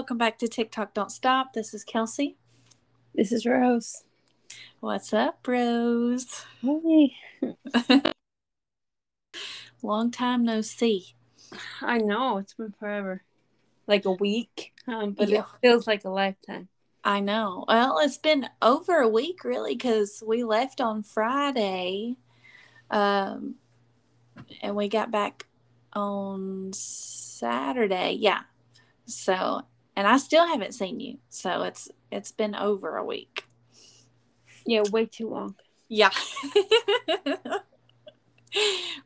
welcome back to TikTok Don't Stop. This is Kelsey. This is Rose. What's up, Rose? Hey. Long time no see. I know it's been forever, like a week, um, but Yeah. it feels like a lifetime. I know. Well, it's been over a week, really, because we left on Friday, um, and we got back on Saturday. Yeah. So, and I still haven't seen you. So it's it's been over a week. Yeah, way too long. Yeah.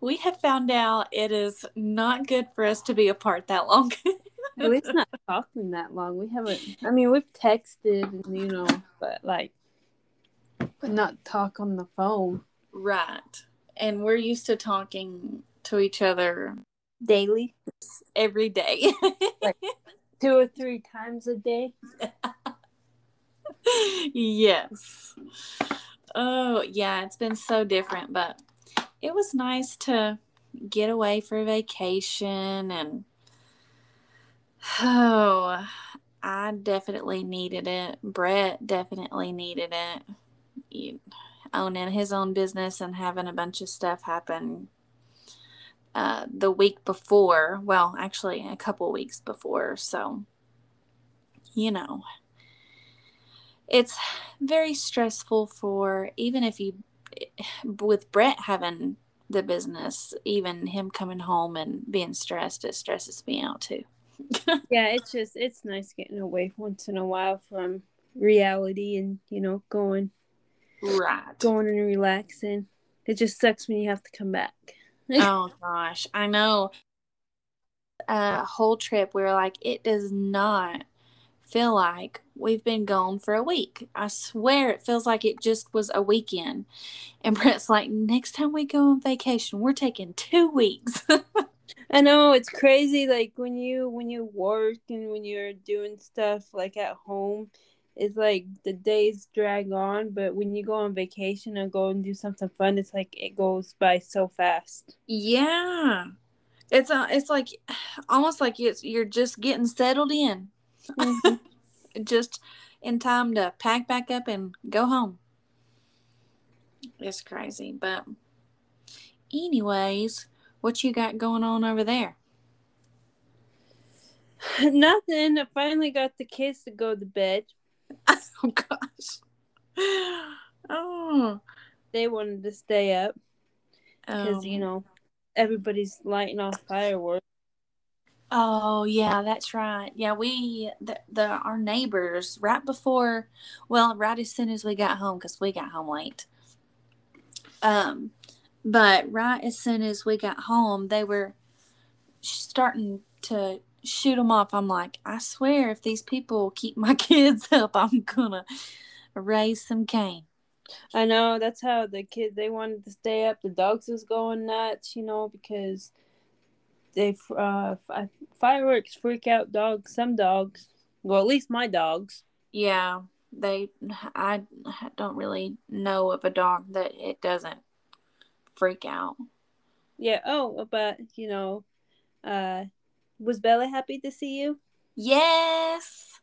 we have found out it is not good for us to be apart that long. At least not talking that long. We haven't. I mean, we've texted, and, you know, but like, but not talk on the phone right. And we're used to talking to each other daily, every day. two or three times a day. yes. Oh, yeah, it's been so different, but it was nice to get away for vacation and oh, I definitely needed it. Brett definitely needed it. You, owning his own business and having a bunch of stuff happen uh, the week before. Well, actually, a couple weeks before. So, you know, it's very stressful for even if you, with Brett having the business, even him coming home and being stressed, it stresses me out too. Yeah, it's just it's nice getting away once in a while from reality and you know going Right. going and relaxing. It just sucks when you have to come back. Oh gosh, I know. A whole trip, we were like, it does not feel like we've been gone for a week. I swear it feels like it just was a weekend. And Brett's like, next time we go on vacation, we're taking two weeks. I know it's crazy. Like when you when you work and when you're doing stuff like at home, it's like the days drag on. But when you go on vacation and go and do something fun, it's like it goes by so fast. yeah. It's uh, it's like almost like it's you're just getting settled in. Mhm. just in time to pack back up and go home. It's crazy, but anyways, what you got going on over there? Nothing. I finally got the kids to go to bed. Oh gosh. Oh. They wanted to stay up because you um, know everybody's lighting off fireworks. Oh yeah, that's right. Yeah, we the, the our neighbors right before, well, right as soon as we got home because we got home late. Um, but right as soon as we got home, they were starting to shoot them off. I'm like, I swear, if these people keep my kids up, I'm gonna raise some Cain. I know that's how the kid they wanted to stay up. The dogs was going nuts, you know, because they uh fi- fireworks freak out dogs. Some dogs, well, at least my dogs. Yeah, they. I don't really know of a dog that it doesn't freak out. Yeah. Oh, but you know, uh, was Bella happy to see you? Yes.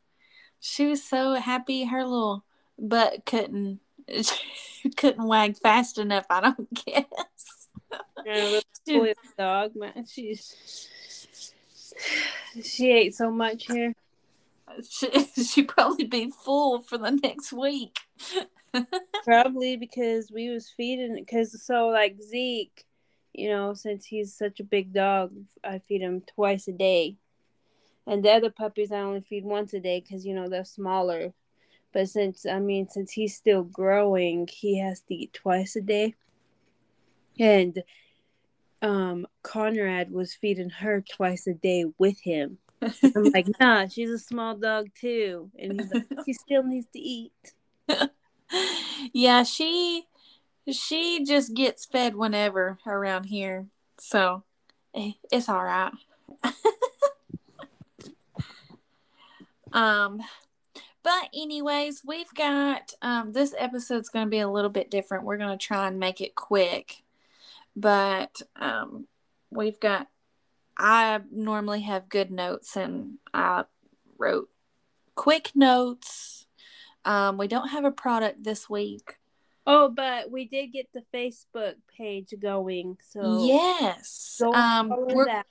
She was so happy her little butt couldn't couldn't wag fast enough, I don't guess. Yeah, little spoiled dog, man. She's she ate so much here. She she'd probably be full for the next week. Probably because we was feeding because so like Zeke, you know, since he's such a big dog, I feed him twice a day, and the other puppies I only feed once a day because you know they're smaller. But since I mean since he's still growing, he has to eat twice a day, and um Conrad was feeding her twice a day with him. I'm like, nah, she's a small dog too, and he's like, she still needs to eat. yeah, she she just gets fed whenever around here. So eh, it's all right. um but anyways, we've got um this episode's going to be a little bit different. We're going to try and make it quick. But um we've got I normally have good notes and I wrote quick notes. Um, we don't have a product this week. Oh, but we did get the Facebook page going. So yes, go um, we're that.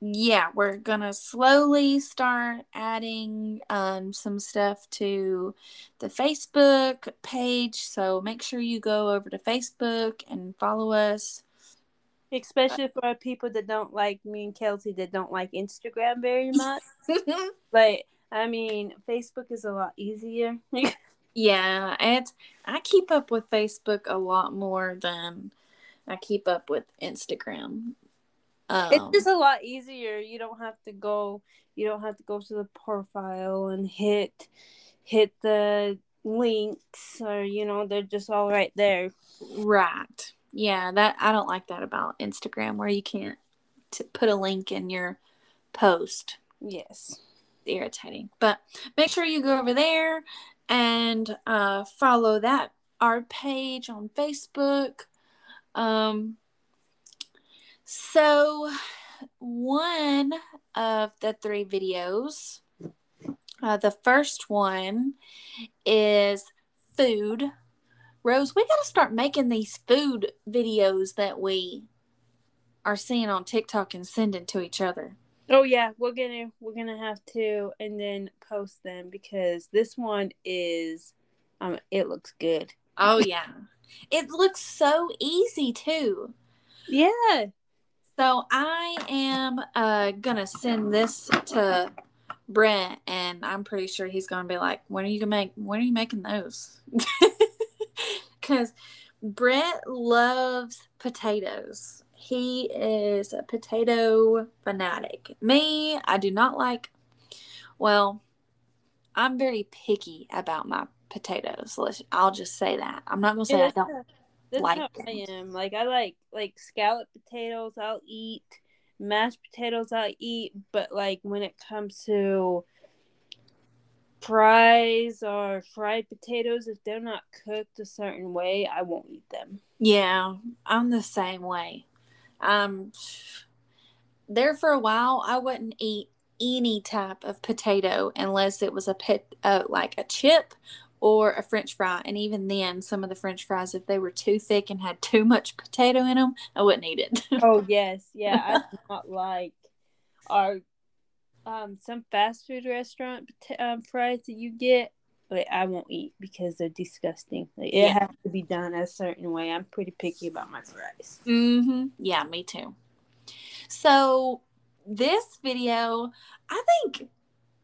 yeah, we're gonna slowly start adding um, some stuff to the Facebook page. So make sure you go over to Facebook and follow us. Especially for people that don't like me and Kelsey that don't like Instagram very much. Like, I mean, Facebook is a lot easier. yeah, and I keep up with Facebook a lot more than I keep up with Instagram. Um, it's just a lot easier. You don't have to go. You don't have to go to the profile and hit hit the links, or you know, they're just all right there. Right. Yeah, that I don't like that about Instagram where you can't t- put a link in your post. Yes. It's irritating. But make sure you go over there and uh, follow that our page on Facebook. Um so one of the three videos uh, the first one is food Rose, we got to start making these food videos that we are seeing on TikTok and sending to each other. Oh yeah, we're gonna we're gonna have to and then post them because this one is um it looks good. Oh yeah. it looks so easy too. Yeah. So I am uh gonna send this to Brent and I'm pretty sure he's gonna be like, when are you gonna make when are you making those? Cause Brent loves potatoes. He is a potato fanatic. Me, I do not like well, I'm very picky about my potatoes. Let's I'll just say that. I'm not gonna say Yeah, I don't That's like how I am. Like I like like scallop potatoes I'll eat, mashed potatoes I'll eat, but like when it comes to fries or fried potatoes, if they're not cooked a certain way, I won't eat them. Yeah, I'm the same way. Um, there for a while, I wouldn't eat any type of potato unless it was a pit, uh, like a chip or a French fry. And even then, some of the French fries, if they were too thick and had too much potato in them, I wouldn't eat it. Oh yes, yeah, I do not like our um some fast food restaurant um, fries that you get. Like I won't eat because they're disgusting. Like, it Yeah. has to be done a certain way. I'm pretty picky about my fries. mm-hmm. Yeah, me too. So this video, I think.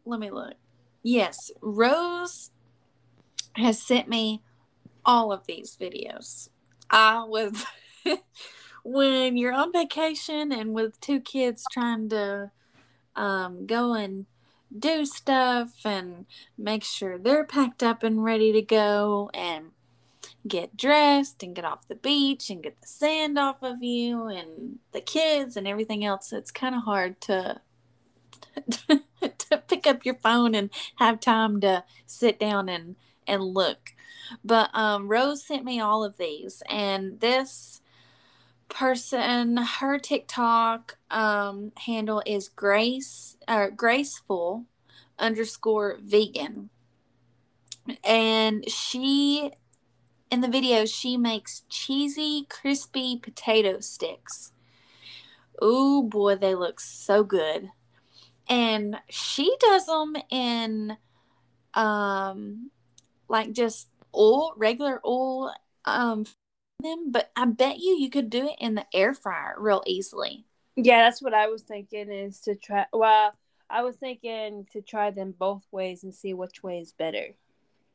Let me look. Yes, Rose has sent me all of these videos. I was when you're on vacation and with two kids trying to um, go and do stuff and make sure they're packed up and ready to go and get dressed and get off the beach and get the sand off of you and the kids and everything else. It's kind of hard to to pick up your phone and have time to sit down and and look. But um rose sent me all of these and this person her tiktok um handle is grace or graceful underscore vegan. And she in the video she makes cheesy crispy potato sticks. Oh boy they look so good. And she does them in um like just oil regular oil um them but i bet you you could do it in the air fryer real easily Yeah, that's what I was thinking is to try. Well, I was thinking to try them both ways and see which way is better.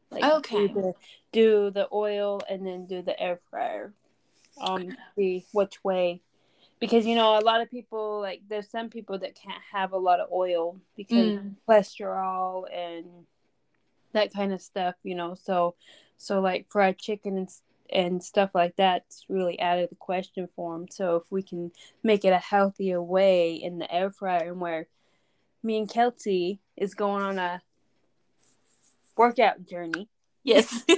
Like Okay. do the, do the oil and then do the air fryer. Um, see which way, because you know a lot of people like there's some people that can't have a lot of oil because Mm. cholesterol and that kind of stuff. You know, so so like fried chicken and and stuff like that's really out of the question for them. So if we can make it a healthier way in the air fryer and where me and Kelsey is going on a workout journey. yes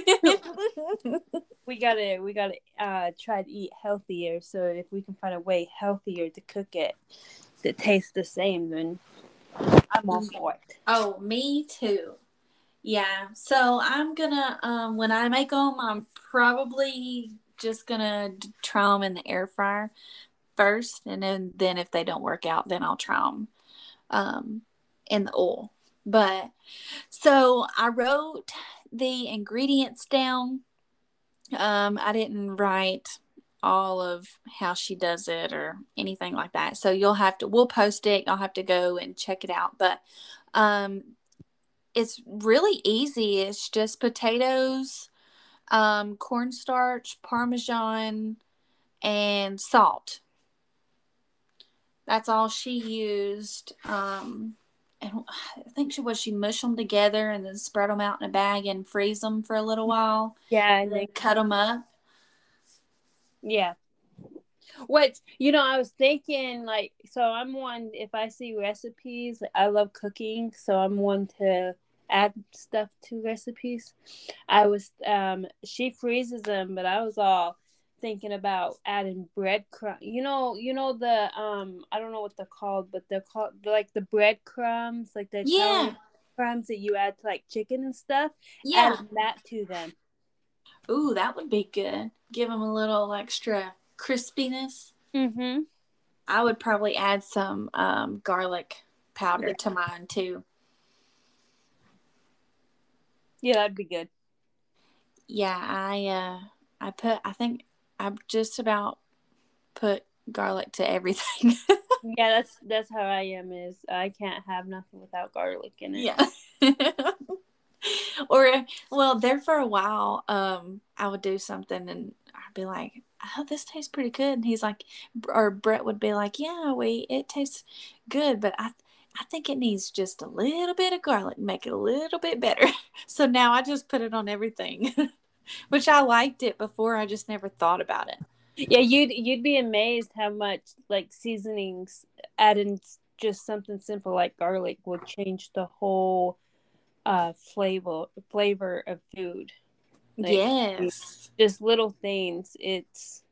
We gotta we gotta uh try to eat healthier. So if we can find a way healthier to cook it that tastes the same, then I'm all for it. oh me too Yeah. So I'm gonna um when I make them, I'm probably just gonna try them in the air fryer first, and then then if they don't work out, then I'll try them um in the oil. But so I wrote the ingredients down. Um, I didn't write all of how she does it or anything like that. So you'll have to we'll post it. You'll have to go and check it out. But um it's really easy. It's just potatoes, um, cornstarch, parmesan, and salt. That's all she used. Um, and I think she was she mushed them together and then spread them out in a bag and freeze them for a little while. Yeah, and then cut them up. Yeah. What you know, I was thinking like, so I'm one. If I see recipes, I love cooking, so I'm one to add stuff to recipes. I was um she freezes them, but I was all thinking about adding breadcrumb. You know, you know the um I don't know what they're called, but they're called they're like the breadcrumbs, like the yeah crumbs that you add to like chicken and stuff. Yeah, add that to them. Ooh, that would be good. Give them a little extra crispiness. Mm-hmm. I would probably add some um, garlic powder yeah. to mine too. Yeah, that'd be good. Yeah, I uh I put I think I've just about put garlic to everything. yeah, that's that's how I am is I can't have nothing without garlic in it. Yeah. or well, there for a while, um, I would do something and I'd be like, "Oh, this tastes pretty good," and he's like, or Brett would be like, "Yeah, we it tastes good, but I I think it needs just a little bit of garlic, make it a little bit better. so now I just put it on everything, which I liked it before. I just never thought about it. Yeah, you'd you'd be amazed how much like seasonings adding just something simple like garlic will change the whole uh flavor flavor of food. Like, yes, just little things. It's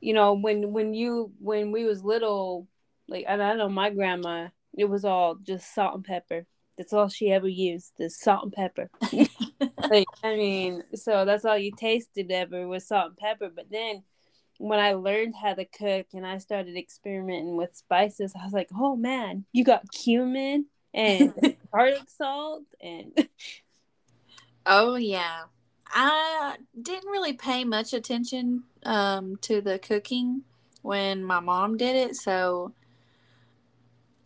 you know when when you when we was little, like and I know my grandma it was all just salt and pepper. That's all she ever used, the salt and pepper. like, I mean, so that's all you tasted ever was salt and pepper. But then when I learned how to cook and I started experimenting with spices, I was like, oh man, you got cumin and garlic salt and. oh, yeah. I didn't really pay much attention um, to the cooking when my mom did it. So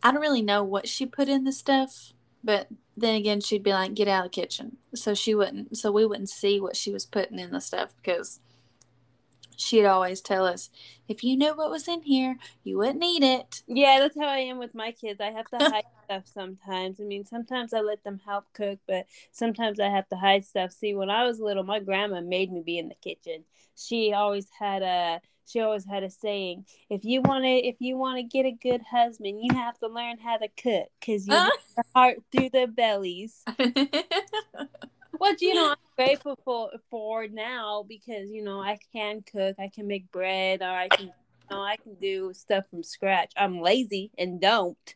I don't really know what she put in the stuff, but then again, she'd be like, "Get out of the kitchen," so she wouldn't, so we wouldn't see what she was putting in the stuff because she'd always tell us, "If you knew what was in here, you wouldn't eat it." Yeah, that's how I am with my kids. I have to hide stuff sometimes. I mean, sometimes I let them help cook, but sometimes I have to hide stuff. See, when I was little, my grandma made me be in the kitchen. She always had a she always had a saying if you want to if you want to get a good husband you have to learn how to cook because you uh. the heart through the bellies what you know i'm grateful for for now because you know i can cook i can make bread or i can you know i can do stuff from scratch i'm lazy and don't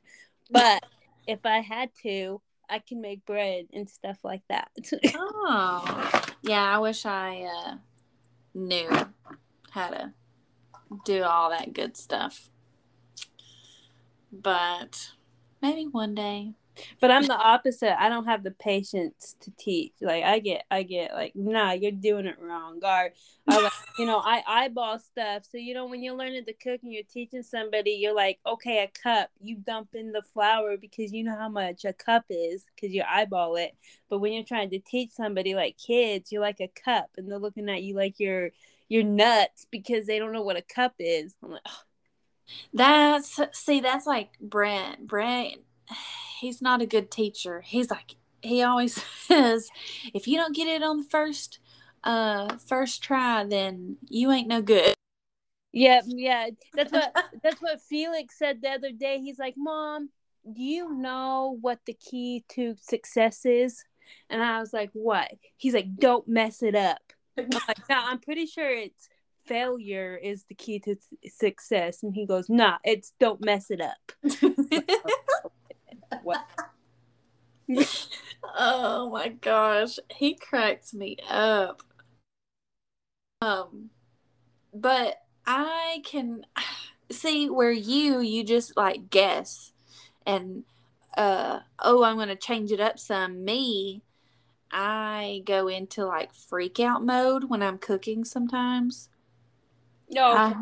but if i had to i can make bread and stuff like that oh yeah i wish i uh knew how to do all that good stuff. But maybe one day. But I'm the opposite. I don't have the patience to teach. Like I get, I get like, nah, you're doing it wrong. Or, or like, you know, I eyeball stuff. So you know, when you're learning to cook and you're teaching somebody, you're like, okay, a cup. You dump in the flour because you know how much a cup is because you eyeball it. But when you're trying to teach somebody like kids, you're like a cup, and they're looking at you like you're you're nuts because they don't know what a cup is. I'm like, oh. that's see, that's like Brent. Brent, he's not a good teacher. He's like he always says, if you don't get it on the first uh first try, then you ain't no good. Yeah, yeah. That's what that's what Felix said the other day. He's like, Mom, do you know what the key to success is? And I was like, What? He's like, Don't mess it up. I'm like, nah, I'm pretty sure it's failure is the key to success. And he goes, nah, it's don't mess it up. oh, Oh my gosh, he cracks me up. Um, but I can see where you you just like guess and uh oh I'm gonna change it up some. Me, I go into like freak out mode when I'm cooking sometimes. No, I,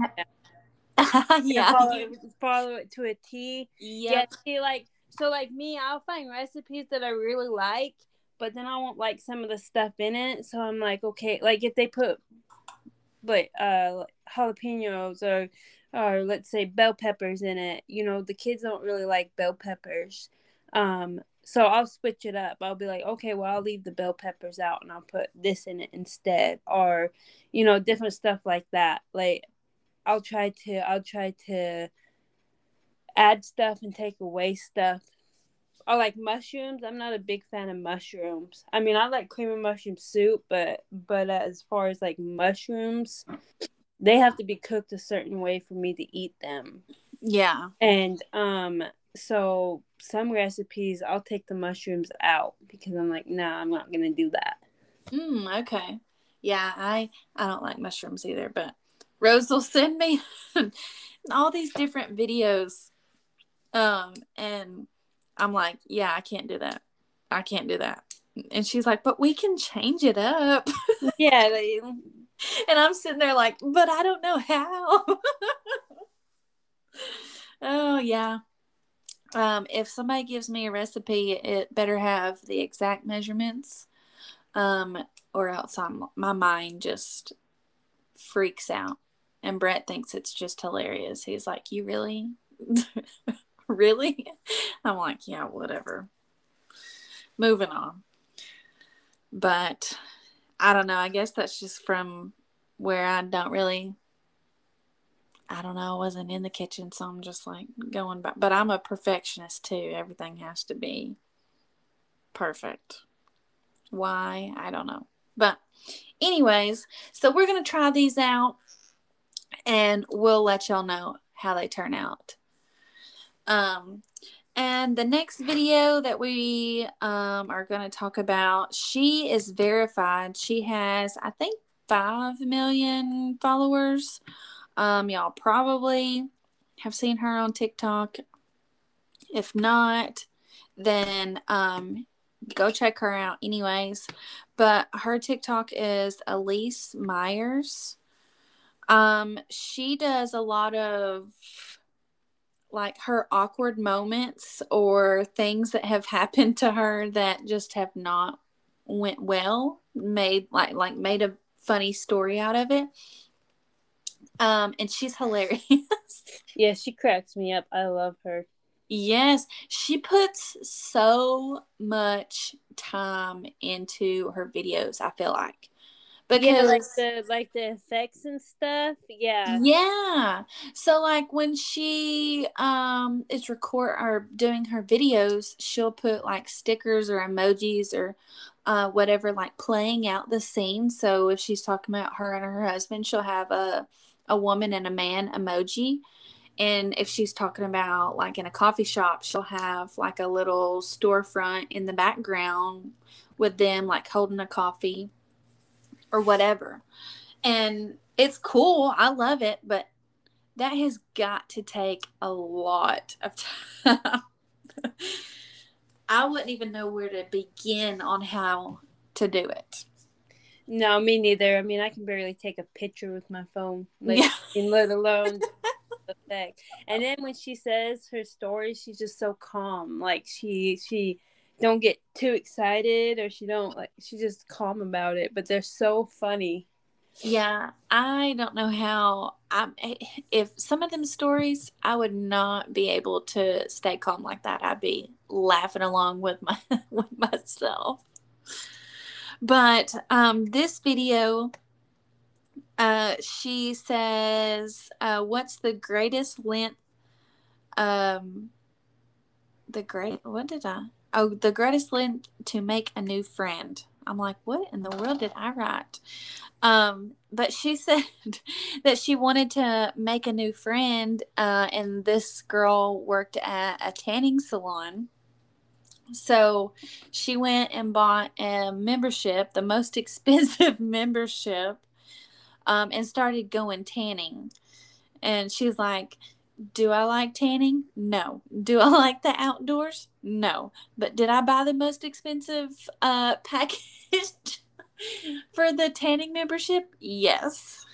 yeah, follow, it, follow it to a T. Yeah, yep. see, like so, like me, I'll find recipes that I really like, but then I won't like some of the stuff in it. So I'm like, okay, like if they put like uh jalapenos or or let's say bell peppers in it, you know, the kids don't really like bell peppers. Um, so I'll switch it up. I'll be like, okay, well, I'll leave the bell peppers out and I'll put this in it instead, or you know, different stuff like that. Like I'll try to I'll try to add stuff and take away stuff. Or like mushrooms, I'm not a big fan of mushrooms. I mean, I like cream of mushroom soup, but but as far as like mushrooms, they have to be cooked a certain way for me to eat them. Yeah. And um so some recipes I'll take the mushrooms out because I'm like, nah, I'm not gonna do that. Mm, okay. Yeah, I I don't like mushrooms either, but Rose will send me all these different videos. Um, and I'm like, yeah, I can't do that. I can't do that. And she's like, but we can change it up. Yeah, like, and I'm sitting there like, but I don't know how. oh yeah. Um, if somebody gives me a recipe, it better have the exact measurements. Um, or else I'm, my mind just freaks out. And Brett thinks it's just hilarious. He's like, You really? really? I'm like, Yeah, whatever. Moving on. But I don't know. I guess that's just from where I don't really I don't know, I wasn't in the kitchen, so I'm just like going back. But I'm a perfectionist too. Everything has to be perfect. Why? I don't know. But, anyways, so we're going to try these out and we'll let y'all know how they turn out. Um, and the next video that we um, are going to talk about, she is verified. She has, I think, 5 million followers. Um, y'all probably have seen her on TikTok. If not, then um, go check her out, anyways. But her TikTok is Elyse Myers. Um, she does a lot of like her awkward moments or things that have happened to her that just have not went well made like like made a funny story out of it um and she's hilarious yeah, she cracks me up. I love her. yes she puts so much time into her videos i feel like because yeah, like the like the effects and stuff. Yeah. Yeah. So like when she um is record or doing her videos, she'll put like stickers or emojis or uh whatever like playing out the scene. So if she's talking about her and her husband, she'll have a a woman and a man emoji. And if she's talking about like in a coffee shop, she'll have like a little storefront in the background with them like holding a coffee or whatever. And it's cool. I love it, but that has got to take a lot of time. I wouldn't even know where to begin on how to do it. No, me neither. I mean, I can barely take a picture with my phone, like, Yeah. and let alone effect. And then when she says her story, she's just so calm. Like she she don't get too excited, or she don't like she's just calm about it. But they're so funny. Yeah, I don't know how I'm if some of them stories I would not be able to stay calm like that. I'd be laughing along with my with myself. But um this video uh she says uh what's the greatest length um the great what did I oh the greatest length to make a new friend. I'm like, what in the world did I write? Um, but she said that she wanted to make a new friend, uh, and this girl worked at a tanning salon. So she went and bought a membership, the most expensive membership, um, and started going tanning. And she's like, Do I like tanning? No. Do I like the outdoors? No. But did I buy the most expensive uh, package for the tanning membership? Yes.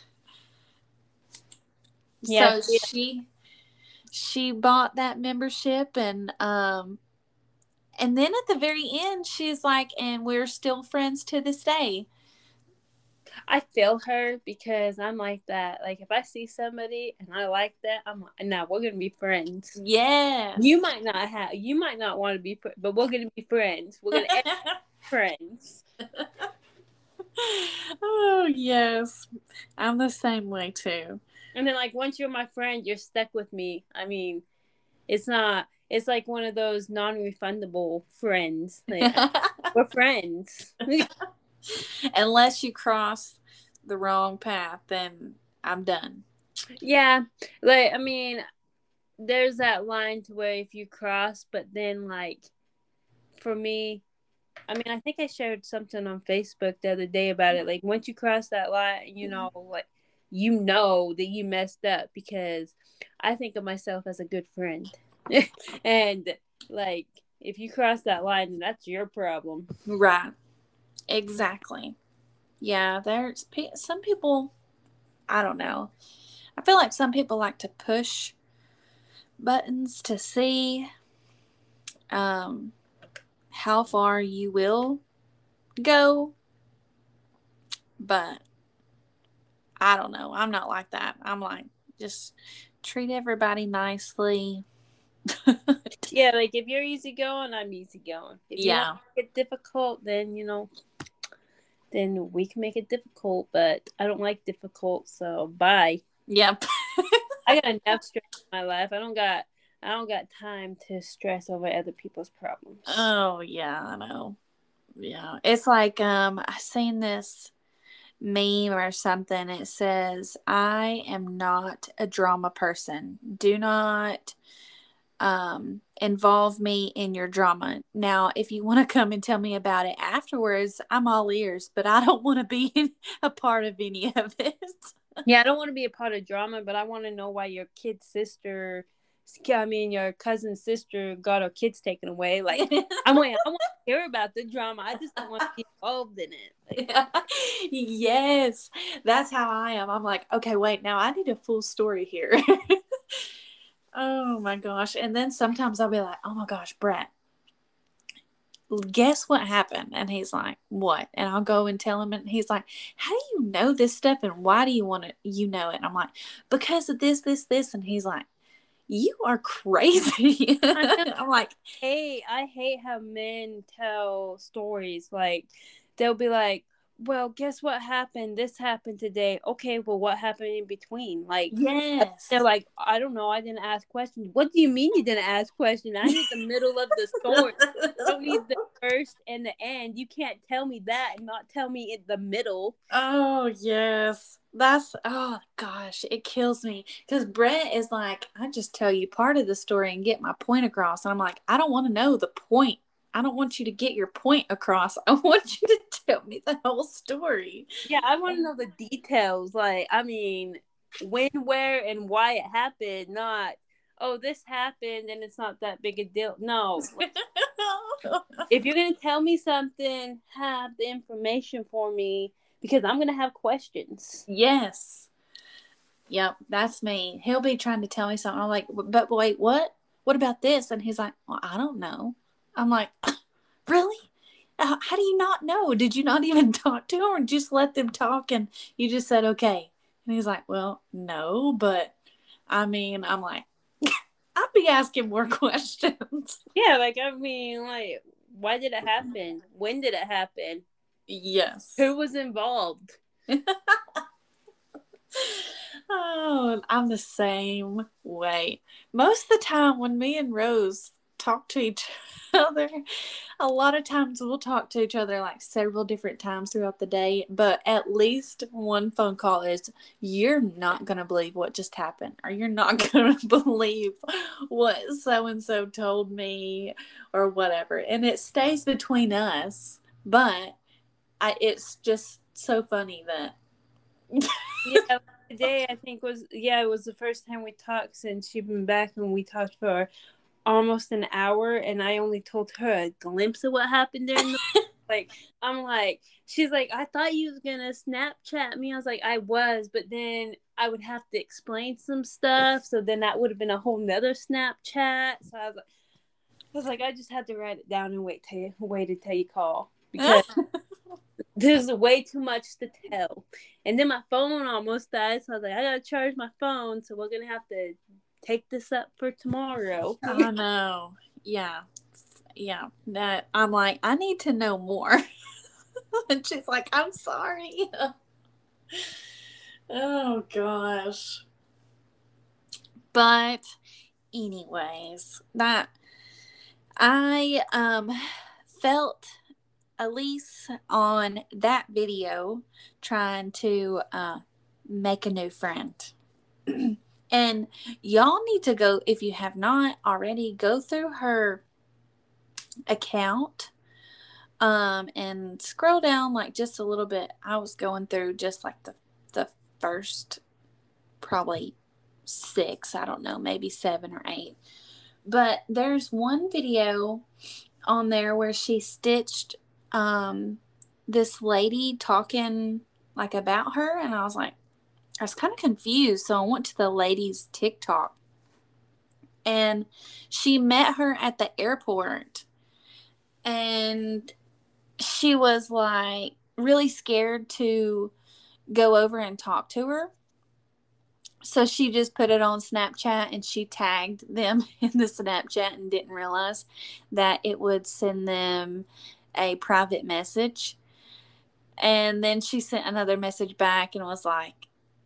Yeah, so she she bought that membership and um and then at the very end she's like and we're still friends to this day I feel her because I'm like that. Like if I see somebody and I like that, I'm like, now we're gonna be friends. Yeah. You might not have. You might not want to be, but we're gonna be friends. We're gonna be friends. oh yes, I'm the same way too. And then like once you're my friend, you're stuck with me. I mean, it's not. It's like one of those non-refundable friends. Like, we're friends. Unless you cross the wrong path, then I'm done. Yeah. Like, I mean, there's that line to where if you cross, but then, like, for me, I mean, I think I shared something on Facebook the other day about it. Like, once you cross that line, you mm-hmm. know, like, you know that you messed up because I think of myself as a good friend. and, like, if you cross that line, that's your problem. Right. Exactly. Yeah, there's some people, I don't know. I feel like some people like to push buttons to see um, how far you will go. But I don't know. I'm not like that. I'm like, just treat everybody nicely. yeah, like if you're easy going, I'm easygoing. If yeah. you get difficult, then you know then we can make it difficult. But I don't like difficult, so bye. Yep. I got enough stress in my life. I don't got I don't got time to stress over other people's problems. Oh yeah, I know. Yeah. It's like um I seen this meme or something. It says, I am not a drama person. Do not um, involve me in your drama. Now, if you want to come and tell me about it afterwards, I'm all ears, but I don't want to be a part of any of it. yeah, I don't want to be a part of drama, but I want to know why your kid's sister, I mean, your cousin's sister got her kids taken away. Like, I'm like, I want to hear about the drama. I just don't want to be involved in it. Like, yes, that's how I am. I'm like, okay, wait, now I need a full story here. Oh my gosh. And then sometimes I'll be like, oh my gosh, Brett, guess what happened? And he's like, what? And I'll go and tell him, and he's like, how do you know this stuff? And why do you want to, you know it? And I'm like, because of this, this, this. And he's like, you are crazy. I'm like, hey, I hate how men tell stories. Like, they'll be like, well, guess what happened? This happened today. Okay, well, what happened in between? Like, yes, they're like, I don't know. I didn't ask questions. What do you mean you didn't ask questions? I need the middle of the story. I don't need the first and the end. You can't tell me that and not tell me in the middle. Oh yes, that's oh gosh, it kills me because Brett is like, I just tell you part of the story and get my point across, and I'm like, I don't want to know the point I don't want you to get your point across. I want you to tell me the whole story. Yeah, I want to know the details. Like, I mean, when, where, and why it happened, not, oh, this happened and it's not that big a deal. No. if you're going to tell me something, have the information for me because I'm going to have questions. Yes. Yep, that's me. He'll be trying to tell me something. I'm like, but wait, what? What about this? And he's like, well, I don't know. I'm like, really? Uh, how do you not know? Did you not even talk to them or just let them talk and you just said, okay? And he's like, well, no, but I mean, I'm like, I'd be asking more questions. Yeah, like, I mean, like, why did it happen? When did it happen? Yes. Who was involved? oh, I'm the same way. Most of the time when me and Rose talk to each other. A lot of times we'll talk to each other like several different times throughout the day, but at least one phone call is you're not going to believe what just happened or you're not going to believe what so and so told me or whatever. And it stays between us, but I, it's just so funny that yeah, today I think was yeah, it was the first time we talked since she'd been back and we talked for almost an hour and I only told her a glimpse of what happened during the like I'm like she's like I thought you was gonna Snapchat me. I was like I was, but then I would have to explain some stuff, so then that would have been a whole nother Snapchat. So I was like I was like I just had to write it down and wait till you wait until you call because there's way too much to tell. And then my phone almost died, so I was like, I gotta charge my phone, so we're gonna have to take this up for tomorrow. I know. Yeah. Yeah. That I'm like, I need to know more. and she's like, I'm sorry. oh gosh. But anyways, that I um felt Elyse on that video trying to uh, make a new friend. and y'all need to go, if you have not already, go through her account um, and scroll down like just a little bit. I was going through just like the, the first probably six, I don't know, maybe seven or eight. But there's one video on there where she stitched um, this lady talking like about her, and I was like, I was kind of confused. So I went to the lady's TikTok, and she met her at the airport, and she was like really scared to go over and talk to her. So she just put it on Snapchat and she tagged them in the Snapchat and didn't realize that it would send them a private message. And then she sent another message back and was like,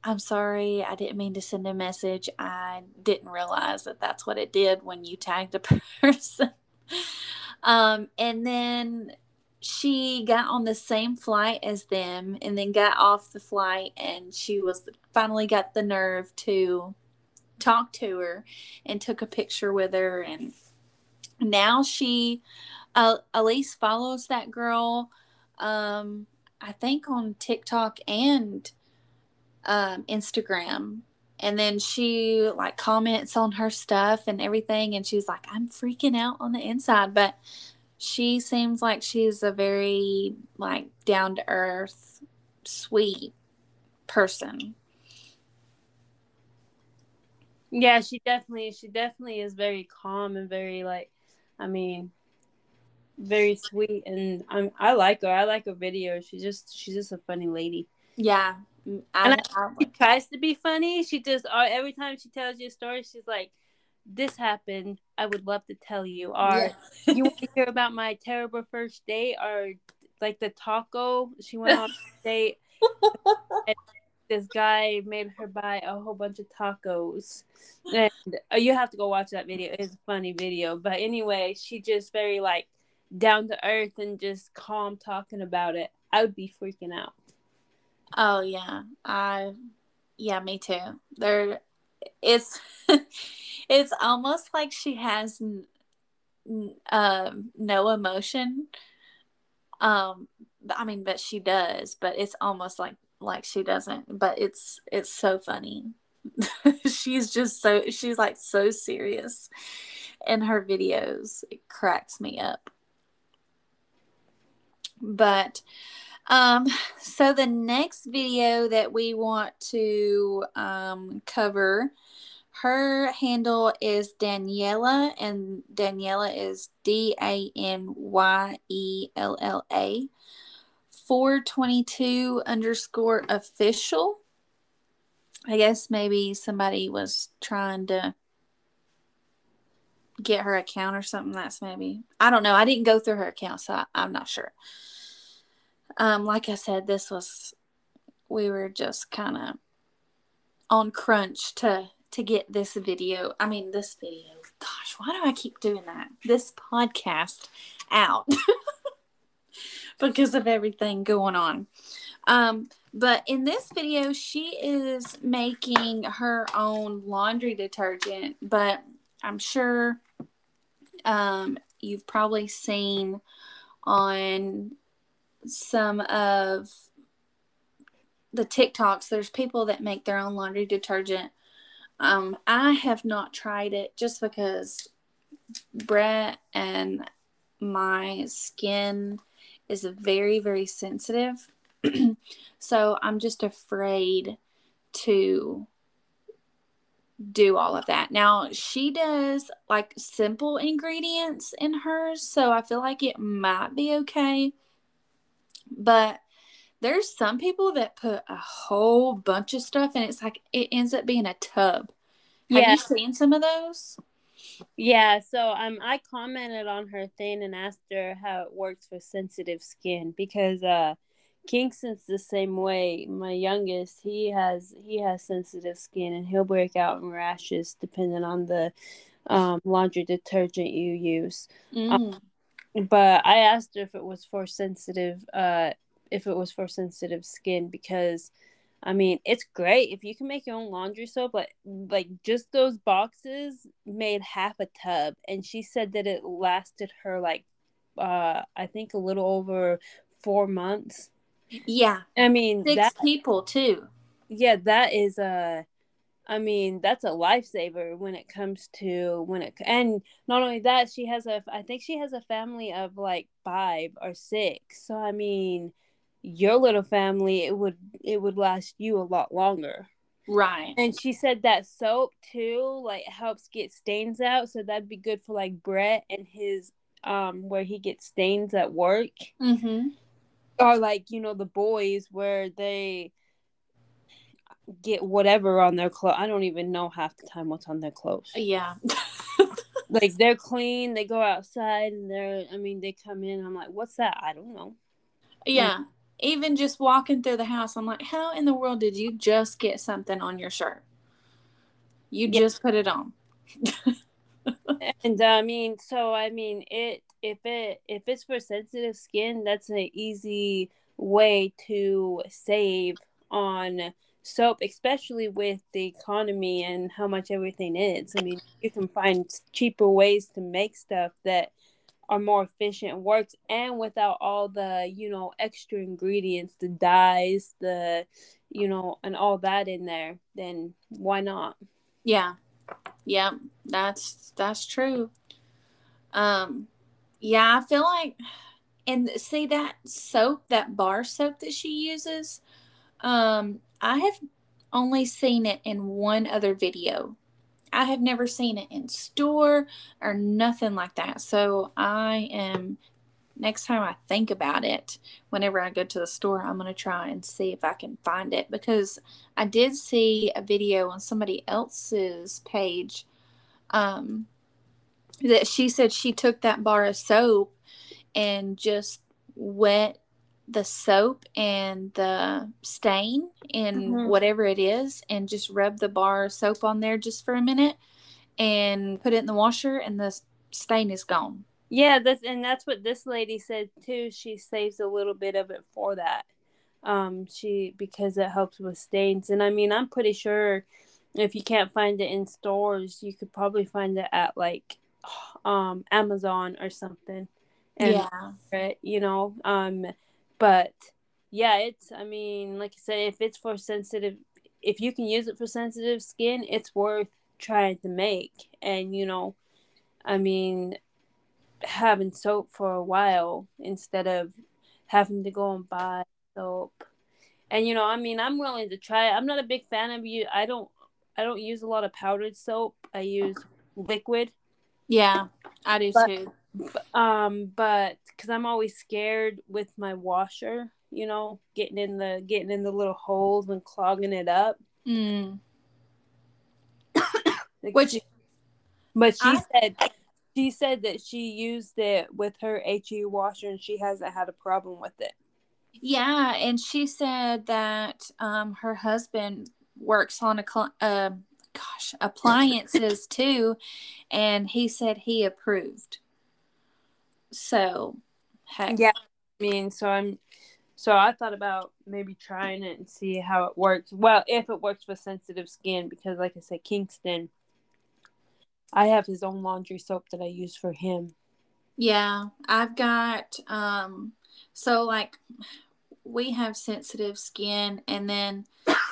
I'm sorry, I didn't mean to send a message. I didn't realize that that's what it did when you tagged a person. um, and then she got on the same flight as them and then got off the flight and she was finally got the nerve to talk to her and took a picture with her and now she uh, Elyse follows that girl, um, I think on TikTok and um, Instagram. And then she like comments on her stuff and everything. And she's like, I'm freaking out on the inside. But she seems like she's a very like down to earth, sweet person. Yeah, she definitely she definitely is very calm and very like I mean, very sweet, and I'm I like her. I like her video. She's just she's just a funny lady. Yeah, I, and I, she tries to be funny. She just every time she tells you a story, she's like, "This happened. I would love to tell you." Or yeah. you want to hear about my terrible first date, or like the taco she went on a date. And this guy made her buy a whole bunch of tacos and uh, you have to go watch that video it's a funny video but anyway she just very like down to earth and just calm talking about it, I would be freaking out. Oh yeah, I yeah, me too. There, it's it's almost like she has um, no emotion. Um, I mean, but she does. But it's almost like like she doesn't. But it's it's so funny. she's just so she's like so serious in her videos. It cracks me up. But um, so the next video that we want to um, cover, her handle is Danyella, and Danyella is D A N Y E L L A. 422 underscore official. I guess maybe somebody was trying to get her account or something. That's maybe, I don't know. I didn't go through her account, so I, I'm not sure um, like I said, this was we were just kind of on crunch to to get this video. I mean, this video, gosh, why do I keep doing that? This podcast out because of everything going on. Um, but in this video, she is making her own laundry detergent, but I'm sure um, you've probably seen on some of the TikToks, there's people that make their own laundry detergent. Um, I have not tried it just because Brett and my skin is very, very sensitive. so I'm just afraid to do all of that. Now, she does like simple ingredients in hers, so I feel like it might be okay. But there's some people that put a whole bunch of stuff and it's like it ends up being a tub. Have yeah. you seen some of those? Yeah, so um I commented on her thing and asked her how it works for sensitive skin because uh Kingston's the same way. My youngest, he has he has sensitive skin and he'll break out in rashes depending on the um, laundry detergent you use. Mm. Um, but I asked her if it was for sensitive uh if it was for sensitive skin because I mean, it's great if you can make your own laundry soap, but like just those boxes made half a tub and she said that it lasted her like uh I think a little over 4 months. Yeah. I mean, six that, people too. Yeah, that is a I mean, that's a lifesaver when it comes to when it and not only that, she has a I think she has a family of like 5 or 6. So I mean, your little family it would it would last you a lot longer right and she said that soap too like helps get stains out so that'd be good for like brett and his um where he gets stains at work mm-hmm. or like you know the boys where they get whatever on their clothes i don't even know half the time what's on their clothes yeah like they're clean they go outside and they're i mean they come in i'm like what's that i don't know yeah even just walking through the house, I'm like, how in the world did you just get something on your shirt? You yeah. just put it on. and uh, I mean, so I mean, it if it if it's for sensitive skin, that's an easy way to save on soap, especially with the economy and how much everything is. I mean, you can find cheaper ways to make stuff that are more efficient works and without all the you know extra ingredients the dyes the you know and all that in there then why not? Yeah. Yeah that's that's true. Um yeah i feel like and see that soap that bar soap that she uses um i have only seen it in one other video I have never seen it in store or nothing like that. So I am next time I think about it, whenever I go to the store, I'm going to try and see if I can find it because I did see a video on somebody else's page um, that she said she took that bar of soap and just wet the soap and the stain in mm-hmm. whatever it is and just rub the bar of soap on there just for a minute and put it in the washer and the stain is gone. Yeah, that's and that's what this lady said too. She saves a little bit of it for that. Um she because it helps with stains and I mean I'm pretty sure if you can't find it in stores, you could probably find it at like um Amazon or something. And yeah. It, you know, um but yeah, it's I mean, like I said, if it's for sensitive if you can use it for sensitive skin, it's worth trying to make. And you know, I mean having soap for a while instead of having to go and buy soap. And you know, I mean, I'm willing to try it. I'm not a big fan of you. I don't I don't use a lot of powdered soap. I use liquid. Yeah, I do but, too um but because i'm always scared with my washer you know getting in the getting in the little holes and clogging it up mm. which but she I, said she said that she used it with her he washer and she hasn't had a problem with it yeah and she said that um her husband works on a cl- uh, gosh, appliances too. And he said he approved. So, heck. Yeah. I mean, so I'm, so I thought about maybe trying it and see how it works. Well, if it works with sensitive skin, because like I said, Kingston, I have his own laundry soap that I use for him. Yeah, I've got, um, so like we have sensitive skin and then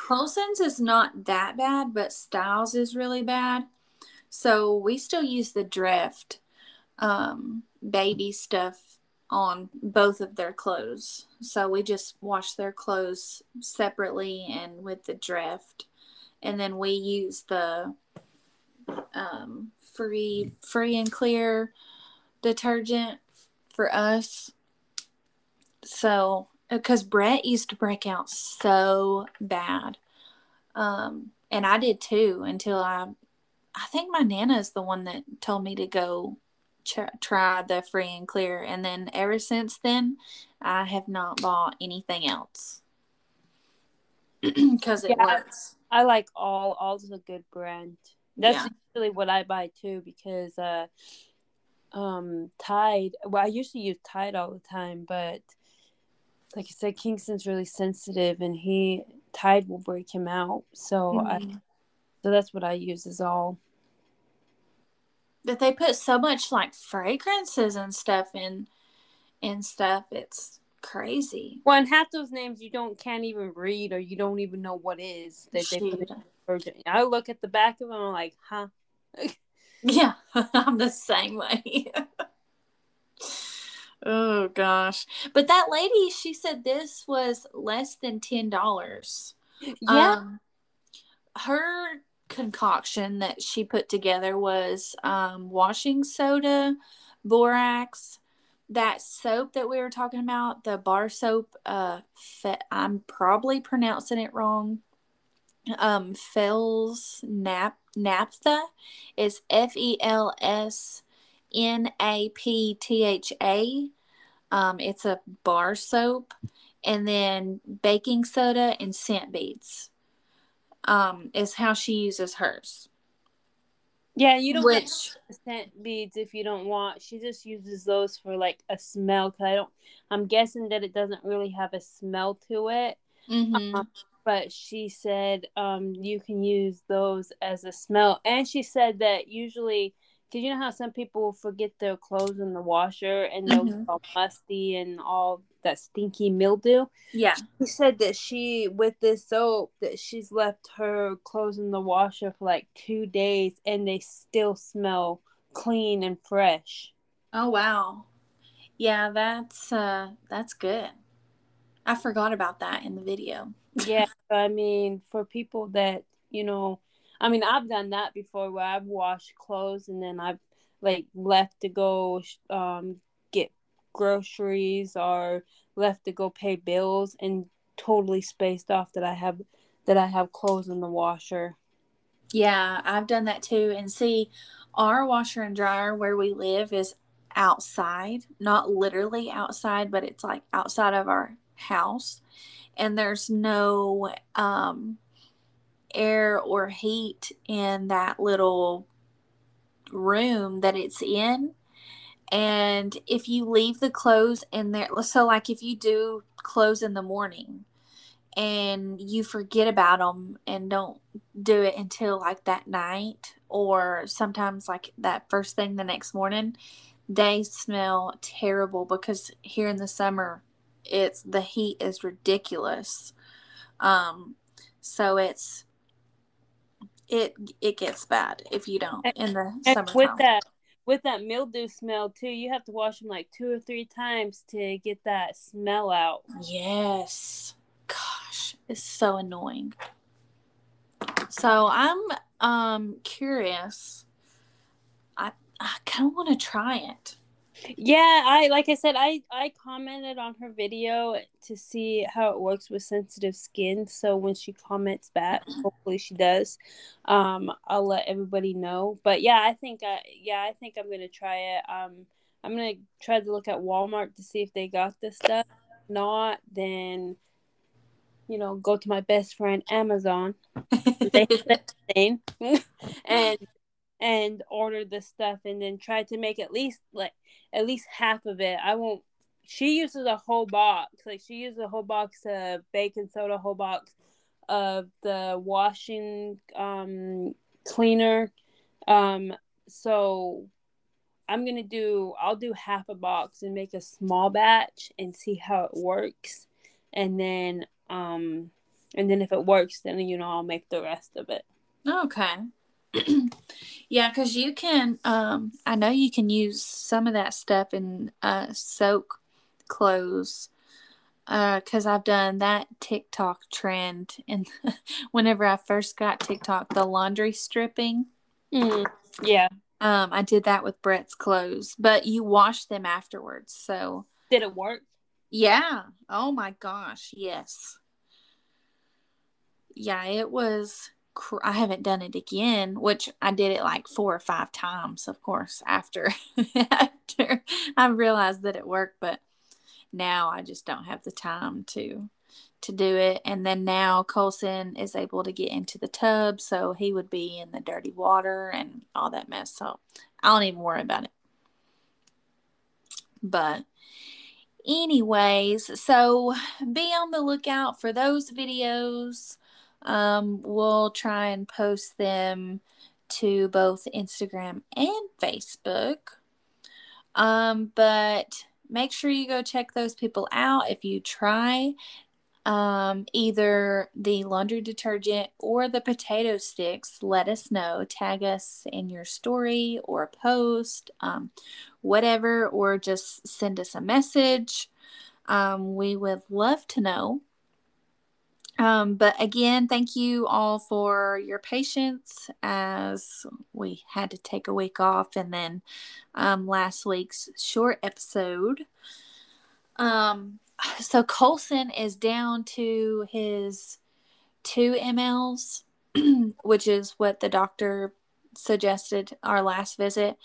Colson's is not that bad, but Styles is really bad. So we still use the Dreft. um, baby stuff on both of their clothes. So we just wash their clothes separately and with the Dreft. And then we use the um, free free and clear detergent for us. So because Brett used to break out so bad. Um, and I did too until I, I think my Nana is the one that told me to go ch- try the free and clear. And then ever since then, I have not bought anything else because it yeah, works. I, I like all, all's a good brand. That's yeah. usually what I buy too because, uh, um, Tide, well, I used to use Tide all the time, but like I said, Kingston's really sensitive, and he Tide will break him out. So mm-hmm. I, so that's what I use is all. But they put so much like fragrances and stuff in, and stuff. It's crazy. Well, and half those names you don't can't even read, or you don't even know what is that they put in I look at the back of them, I'm like, huh. yeah, I'm the same way. Oh gosh. But that lady, she said this was less than ten dollars. Yeah. Um, her concoction that she put together was um, washing soda, borax, that soap that we were talking about, the bar soap. Uh, fe- I'm probably pronouncing it wrong. Um, Fels Nap Naphtha is F E L S N A P T H A. Um, it's a bar soap, and then baking soda and scent beads. Um, is how she uses hers. Yeah, you don't Which, scent beads if you don't want. She just uses those for like a smell. Cause I don't. I'm guessing that it doesn't really have a smell to it. Mm-hmm. Um, but she said um, you can use those as a smell, and she said that usually because you know how some people forget their clothes in the washer and they'll mm-hmm. all musty and all that stinky mildew. Yeah. She said that she with this soap that she's left her clothes in the washer for like two days and they still smell clean and fresh. Oh wow. Yeah, that's uh that's good. I forgot about that in the video. yeah, I mean, for people that, you know, I mean, I've done that before where I've washed clothes and then I've like left to go um, get groceries or left to go pay bills and totally spaced off that I have that I have clothes in the washer. Yeah, I've done that too. And see, our washer and dryer where we live is outside, not literally outside, but it's like outside of our house. And there's no um air or heat in that little room that it's in. And if you leave the clothes in there, so like if you do clothes in the morning and you forget about them and don't do it until like that night or sometimes like that first thing the next morning, they smell terrible because here in the summer, it's the heat is ridiculous. Um, so it's it it gets bad if you don't in the summer. With that with that mildew smell too, you have to wash them like two or three times to get that smell out. Yes. Gosh, it's so annoying. So I'm um curious. I I kind of want to try it. Yeah, I like I said, I I commented on her video to see how it works with sensitive skin. So when she comments back, hopefully she does. Um, I'll let everybody know. But yeah, I think I yeah I think I'm gonna try it. Um, I'm gonna try to look at Walmart to see if they got this stuff. If not, then you know, go to my best friend Amazon, they and and order the stuff, and then try to make at least like at least half of it. I won't. She uses a whole box. Like she uses a whole box of baking soda, whole box of the washing um cleaner. Um, so I'm gonna do. I'll do half a box and make a small batch and see how it works, and then um, and then if it works, then you know I'll make the rest of it. Okay. yeah, because you can. Um, I know you can use some of that stuff in uh, soak clothes. Because uh, I've done that TikTok trend, and whenever I first got TikTok, the laundry stripping. Mm, yeah. Um, I did that with Brett's clothes, but you wash them afterwards. So did it work? Yeah. Oh my gosh. Yes. Yeah, it was. Cr- I haven't done it again, which I did it like four or five times, of course, after after I realized that it worked. But now I just don't have the time to to do it. And then now Colson is able to get into the tub, so he would be in the dirty water and all that mess. So I don't even worry about it. But anyways, so be on the lookout for those videos. Um, we'll try and post them to both Instagram and Facebook. Um, but make sure you go check those people out. If you try um, either the laundry detergent or the potato sticks, let us know. Tag us in your story or post, um, whatever, or just send us a message. Um, we would love to know. Um, but again, thank you all for your patience as we had to take a week off and then um, last week's short episode. Um, so Colson is down to his two mLs, which is what the doctor suggested our last visit,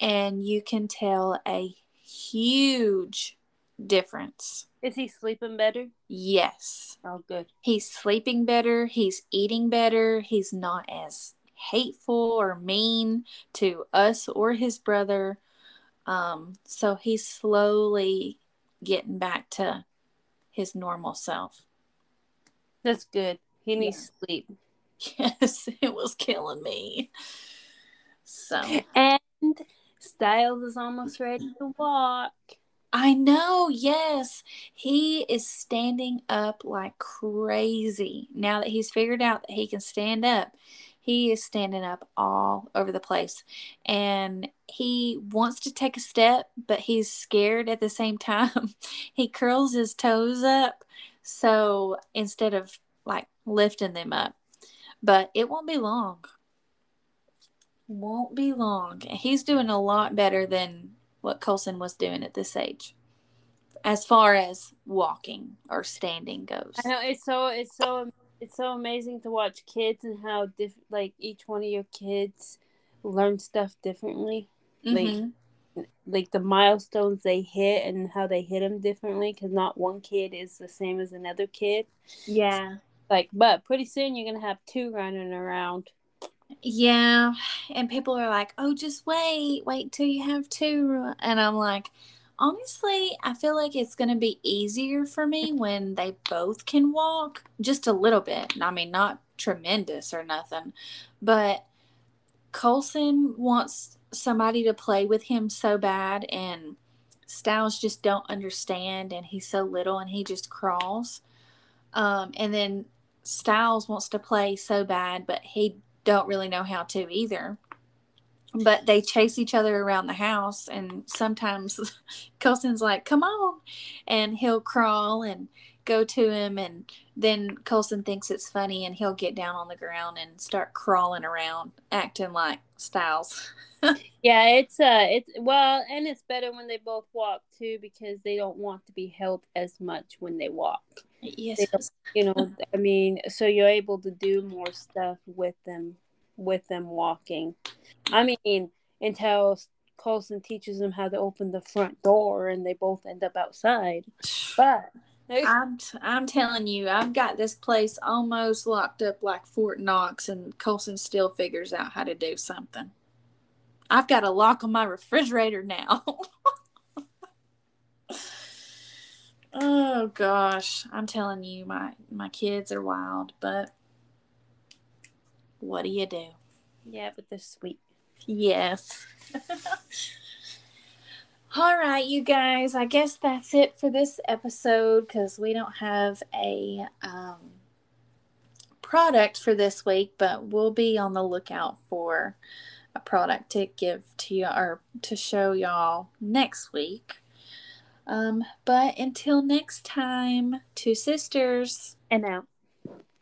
and you can tell a huge difference. Is he sleeping better? Yes. Oh, good. He's sleeping better. He's eating better. He's not as hateful or mean to us or his brother. Um, so he's slowly getting back to his normal self. That's good. He needs yeah. sleep. Yes, it was killing me. So and Styles is almost ready to walk. I know, yes. He is standing up like crazy. Now that he's figured out that he can stand up, he is standing up all over the place. And he wants to take a step, but he's scared at the same time. he curls his toes up. So instead of like lifting them up, but it won't be long. Won't be long. He's doing a lot better than what Colson was doing at this age as far as walking or standing goes. I know it's so it's so it's so amazing to watch kids and how diff- like each one of your kids learn stuff differently. Mm-hmm. Like like the milestones they hit and how they hit them differently because not one kid is the same as another kid. Yeah. Like, but pretty soon you're gonna have two running around. Yeah, and people are like, "Oh, just wait, wait till you have two. And I'm like, Honestly, I feel like it's going to be easier for me when they both can walk just a little bit. I mean, not tremendous or nothing, but Colson wants somebody to play with him so bad, and Styles just don't understand, and he's so little and he just crawls. Um, and then Styles wants to play so bad, but he don't really know how to either. But they chase each other around the house and sometimes colson's like come on and he'll crawl and go to him and then colson thinks it's funny and he'll get down on the ground and start crawling around acting like styles. Yeah it's uh it's well and it's better when they both walk too because they don't want to be helped as much when they walk yes you know i mean so you're able to do more stuff with them with them walking. I mean, until Colson teaches them how to open the front door and they both end up outside. But I'm t- I'm telling you, I've got this place almost locked up like Fort Knox, and Colson still figures out how to do something. I've got a lock on my refrigerator now. oh gosh, I'm telling you, my my kids are wild, but what do you do? Yeah, but they're sweet. Yes. All right, you guys. I guess that's it for this episode because we don't have a um, product for this week, but we'll be on the lookout for a product to give to you or to show y'all next week. Um, but until next time, two sisters and out.